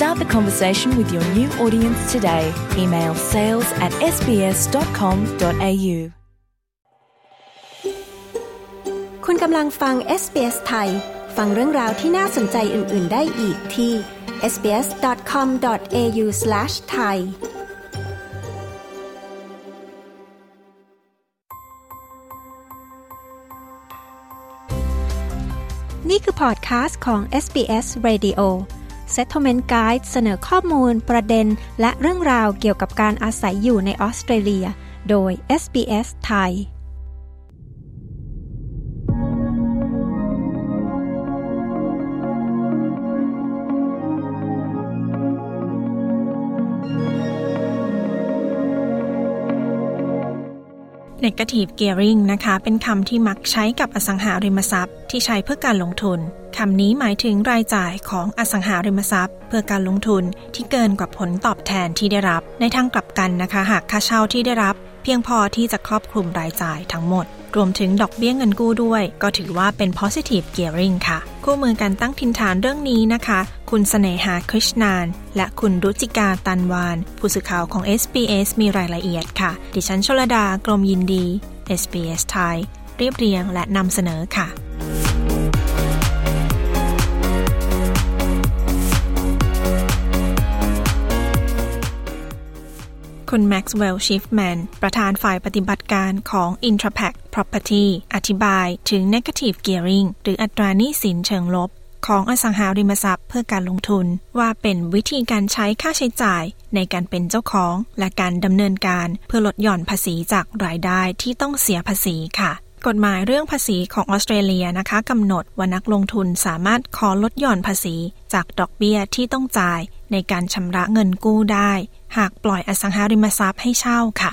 Start the conversation with your new audience today. Email sales at sbs.com.au. คุณกำลังฟัง SBS ไทย ฟังเรื่องราวที่น่าสนใจอื่น ๆ ได้อีกที่ sbs.com.au/thai นี่คือพอดคาสต์ของ SBS Radio Settlement Guide เสนอข้อมูล ประเด็น และเรื่องราวเกี่ยวกับการอาศัยอยู่ในออสเตรเลีย โดย SBS ไทย Negative Gearing นะคะ เป็นคำที่มักใช้กับอสังหาริมทรัพย์ที่ใช้เพื่อการลงทุน คำนี้หมายถึงรายจ่ายของอสังหาริมทรัพย์ เพื่อการลงทุนที่เกินกว่าผลตอบแทนที่ได้รับ ในทางกลับกันนะคะ หากค่าเช่าที่ได้รับ เพียงพอที่จะครอบคลุมรายจ่ายทั้งหมด รวมถึงดอกเบี้ยเงินกู้ด้วย ก็ถือว่าเป็น positive gearing ค่ะ คู่มือการตั้งทินฐานเรื่องนี้นะคะ คุณเสน่หาคริชนาน และคุณรุจิกาตันวาน ผู้สื่อข่าวของ SBS มีรายละเอียดค่ะ ดิฉันชลดากรมยินดี SBS ไทยเรียบเรียงและนำเสนอค่ะ คุณแม็กซ์เวลล์ชิฟแมนประธานฝ่ายปฏิบัติการของ Intrapac Property อธิบายถึง Negative Gearing หรืออัตราหนี้สินเชิงลบ ของอสังหาริมทรัพย์เพื่อการลงทุน ว่าเป็นวิธีการใช้ค่าใช้จ่ายในการเป็นเจ้าของ และการดำเนินการเพื่อลดหย่อนภาษีจากรายได้ที่ต้องเสียภาษีค่ะกฎหมายเรื่องภาษีของออสเตรเลียนะคะกำหนดว่านักลงทุนสามารถขอลดหย่อนภาษีจากดอกเบี้ยที่ต้องจ่ายในการชำระเงินกู้ได้ หากปล่อยอสังหาริมทรัพย์ให้เช่าค่ะ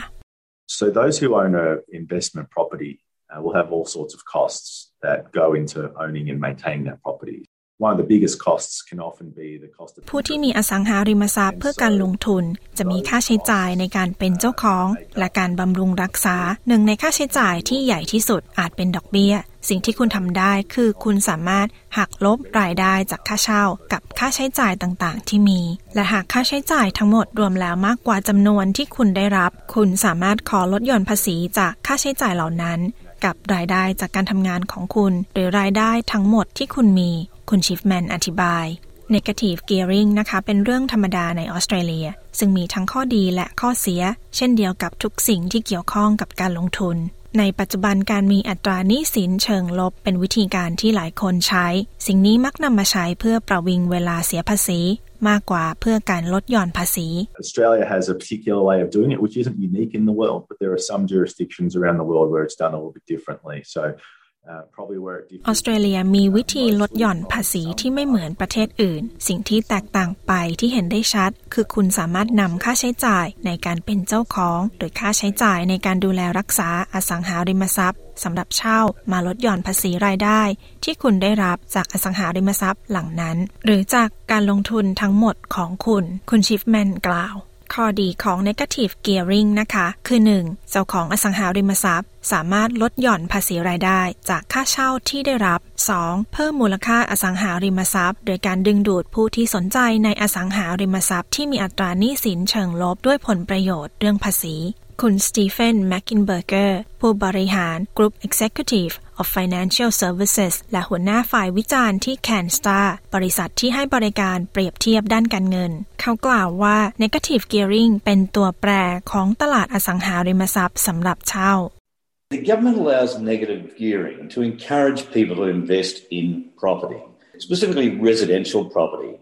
So those who own a investment property uh, will have all sorts of costs that go into owning and maintaining that property. One of the biggest costs can often be the cost of ผู้ที่มีอสังหาริมทรัพย์เพื่อการลงทุน จะมีค่าใช้จ่ายในการเป็นเจ้าของ และการบำรุงรักษา หนึ่งในค่าใช้จ่ายที่ใหญ่ที่สุดอาจเป็นดอกเบี้ย สิ่งที่คุณทำได้คือคุณสามารถหักลบรายได้จากค่าเช่า กับค่าใช้จ่ายต่างๆ ที่มี และหากค่าใช้จ่ายทั้งหมดรวมแล้วมากกว่าจำนวนที่คุณได้รับ คุณสามารถขอลดหย่อนภาษีจากค่าใช้จ่ายเหล่านั้น กับรายได้จากการทำงานของคุณ หรือรายได้ทั้งหมดที่คุณมี คุณชิฟแมนอธิบาย Negative Gearing นะคะเป็นเรื่องธรรมดาในออสเตรเลีย ซึ่งมีทั้งข้อดีและข้อเสีย เช่นเดียวกับทุกสิ่งที่เกี่ยวข้องกับการลงทุน ในปัจจุบันการมีอัตราหนี้สินเชิงลบเป็นวิธีการที่หลายคนใช้ สิ่งนี้มักนำมาใช้เพื่อประวิงเวลาเสียภาษีมากกว่าเพื่อการลดหย่อนภาษี Australia has a particular way of doing it, which isn't unique in the world, but there are some jurisdictions around the world where it's done a little bit differently. So uh, probably where it ออสเตรเลียมีวิธีลดหย่อนภาษีที่ไม่เหมือนประเทศอื่น สิ่งที่แตกต่างไปที่เห็นได้ชัด คือคุณสามารถนำค่าใช้จ่ายในการเป็นเจ้าของ หรือค่าใช้จ่ายในการดูแลรักษาอสังหาริมทรัพย์สำหรับเช่ามาลดหย่อนภาษีรายได้ ที่คุณได้รับจากอสังหาริมทรัพย์หลังนั้น หรือจากการลงทุนทั้งหมดของคุณ คุณชิฟแมนกล่าว ข้อดีของ negative gearing นะคะ คือ 1. เจ้าของอสังหาริมทรัพย์ สามารถลดหย่อนภาษีรายได้จากค่าเช่าที่ได้รับ 2. เพิ่มมูลค่าอสังหาริมทรัพย์ โดยการดึงดูดผู้ที่สนใจในอสังหาริมทรัพย์ที่มีอัตราหนี้สินเชิงลบด้วยผลประโยชน์เรื่องภาษี คุณสตีเฟนแมคกินเบอร์เกอร์ผู้บริหาร Group Executive of Financial Services และหัวหน้าฝ่ายวิจารณ์ที่ CanStar บริษัทที่ให้บริการเปรียบเทียบด้านการเงิน เขากล่าวว่า Negative Gearing เป็นตัวแปรของตลาดอสังหาริมทรัพย์สำหรับเช่า The government allows negative gearing to encourage people to invest in property, specifically residential property.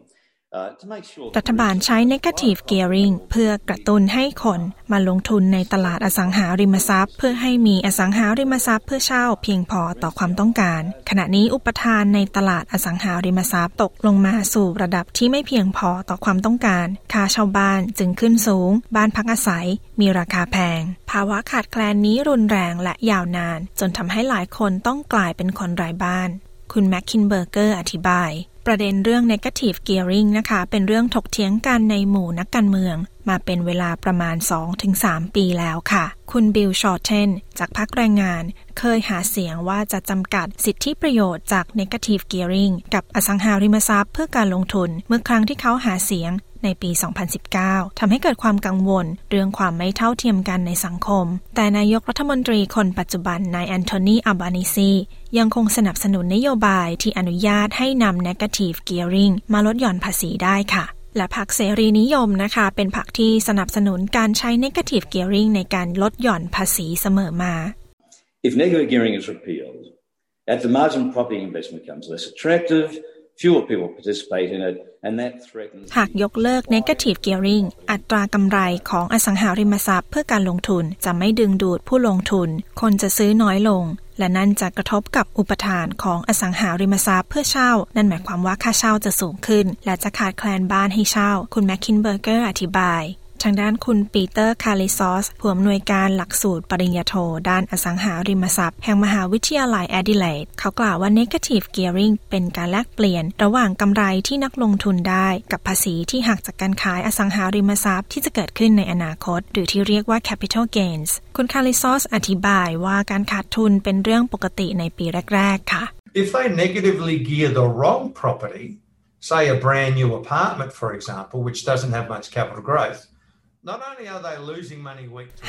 รัฐบาลใช้ negative gearing เพื่อกระตุ้นให้คนมาลงทุนในตลาดอสังหาริมทรัพย์ เพื่อให้มีอสังหาริมทรัพย์เพื่อเช่าเพียงพอต่อความต้องการ ขณะนี้อุปทานในตลาดอสังหาริมทรัพย์ตกลงมาสู่ระดับที่ไม่เพียงพอต่อความต้องการ ค่าเช่าบ้านจึงขึ้นสูง บ้านพักอาศัย มีราคาแพง ภาวะขาดแคลนนี้รุนแรงและยาวนาน จนทำให้หลายคนต้องกลายเป็นคนไร้บ้าน คุณแมคคินเบอร์เกอร์อธิบาย ประเด็นเรื่อง negative gearing นะคะ เป็นเรื่องถกเถียงกันในหมู่นักการเมือง มาเป็นเวลาประมาณ 2-3 ปีแล้วค่ะ คุณบิลชอร์เทนจากพรรคแรงงาน เคยหาเสียงว่าจะจำกัดสิทธิประโยชน์จาก negative gearing กับอสังหาริมทรัพย์เพื่อการลงทุน เมื่อครั้งที่เขาหาเสียง ในปี 2019ทำให้เกิดความกังวล เรื่องความไม่เท่าเทียมกันในสังคม แต่นายกรัฐมนตรีคนปัจจุบันนายแอนโทนีอับบานิซียังคงสนับสนุนนโยบายที่อนุญาตให้นำ negative gearing มาลดหย่อนภาษีได้ค่ะและพรรคเสรีนิยมนะคะ เป็นพรรคที่สนับสนุนการใช้ negative gearing ในการลดหย่อนภาษีเสมอมา If negative gearing is repealed, at the margin property investment becomes less attractive, fewer people participate in it, หากยกเลิก negative gearing อัตรากำไรของอสังหาริมทรัพย์เพื่อการลงทุนจะไม่ดึงดูดผู้ลงทุน คนจะซื้อน้อยลง และนั่นจะกระทบกับอุปทานของอสังหาริมทรัพย์เพื่อเช่า นั่นหมายความว่าค่าเช่าจะสูงขึ้น และจะขาดแคลนบ้านให้เช่า คุณแมคคินเบอร์เกอร์อธิบาย ทางด้านคุณปีเตอร์คาริซอสผู้อำนวยการหลักสูตรปริญญาโท ด้านอสังหาริมทรัพย์ แห่งมหาวิทยาลัยแอดิเลดเขากล่าวว่า negative gearing เป็นการแลกเปลี่ยน ระหว่างกำไรที่นักลงทุนได้กับภาษีที่หักจากการขายอสังหาริมทรัพย์ที่จะเกิดขึ้นในอนาคต หรือที่เรียกว่า capital gains คุณคาริซอสอธิบายว่าการขาดทุนเป็นเรื่องปกติในปีแรก ๆ ค่ะ If they negatively gear the wrong property, say a brand new apartment, for example, which doesn't have much capital growth,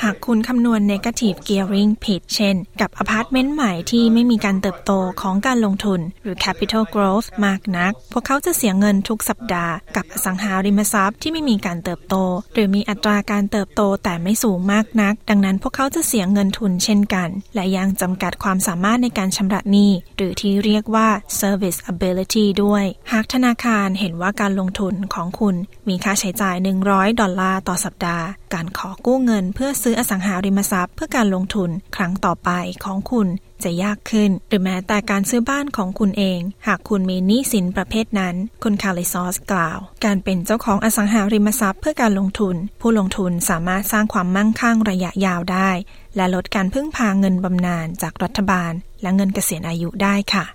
หากคุณคำนวณ negative gearing ผิด เช่น กับอพาร์ตเมนต์ใหม่ที่ไม่มีการเติบโตของการลงทุน หรือ capital growth มากนัก พวกเขาจะเสียเงินทุกสัปดาห์กับอสังหาริมทรัพย์ที่ไม่มีการเติบโต หรือมีอัตราการเติบโตแต่ไม่สูงมากนัก ดังนั้นพวกเขาจะเสียเงินทุนเช่นกัน และยังจำกัดความสามารถในการชำระหนี้ หรือที่เรียกว่า service ability ด้วย หากธนาคารเห็นว่าการลงทุนของคุณมีค่าใช้จ่าย 100 ดอลลาร์ต่อสัปดาห์การขอกู้เงินเพื่อซื้ออสังหาริมทรัพย์ เพื่อการลงทุนครั้งต่อไปของคุณจะยากขึ้น หรือแม้แต่การซื้อบ้านของคุณเอง หากคุณมีหนี้สินประเภทนั้น คุณคาริซอสกล่าว การเป็นเจ้าของอสังหาริมทรัพย์เพื่อการลงทุน ผู้ลงทุนสามารถสร้างความมั่งคั่งระยะยาวได้ และลดการพึ่งพาเงินบำนาญจากรัฐบาล และเงินเกษียณอายุได้ค่ะ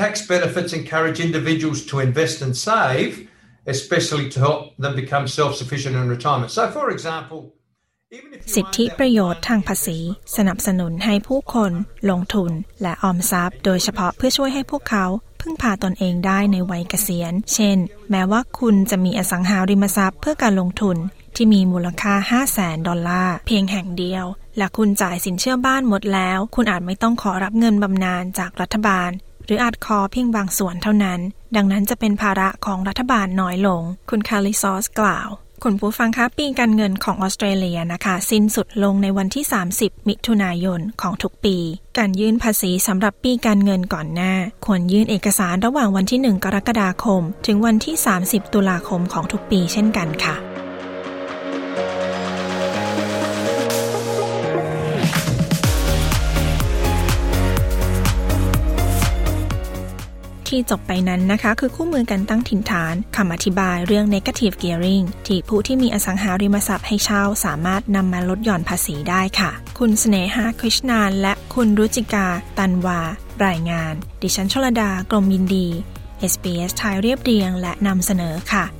Tax benefits encourage individuals to invest and save especially to help them become self-sufficient in retirement. So, for example, สิทธิประโยชน์ทางภาษี สนับสนุนให้ผู้คน ลงทุน และออมทรัพย์ โดยเฉพาะเพื่อช่วยให้พวกเขาพึ่งพาตนเองได้ในวัยเกษียณ เช่น แม้ว่าคุณจะมีอสังหาริมทรัพย์เพื่อการลงทุนที่มีมูลค่า 5 0 0แสนดอลลาร์ เพียงแห่งเดียว และคุณจ่ายสินเชื่อบ้านหมดแล้ว คุณอาจไม่ต้องขอรับเงินบำนาญจากรัฐบาล รืออาจคอเพียงบางส่วนเท่านั้น ดังนั้นจะเป็นภาระของรัฐบาลน้อยลง คุณคาริซอสกล่าวคุณผู้ฟังคะปีการเงินของออสเตรเลียนะคะ สิ้นสุดลงในวันที่ 30 มิถุนายนของทุกปี การยื่นภาษีสำหรับปีการเงินก่อนหน้า ควรยื่นเอกสารระหว่างวันที่ 1 กรกฎาคม ถึงวันที่ 30 ตุลาคมของทุกปีเช่นกันค่ะ จบไปนั้นนะคะ คือคู่มือการตั้งถิ่นฐานคำอธิบายเรื่อง negative gearing ที่ผู้ที่มีอสังหาริมทรัพย์ให้เช่าสามารถนำมาลดหย่อนภาษีได้ค่ะ คุณเสนหาคริชนาน และคุณรุจิกา ตันวา รายงาน ดิฉันชลดากรมยินดี SBS ไทยเรียบเรียงและนำเสนอค่ะ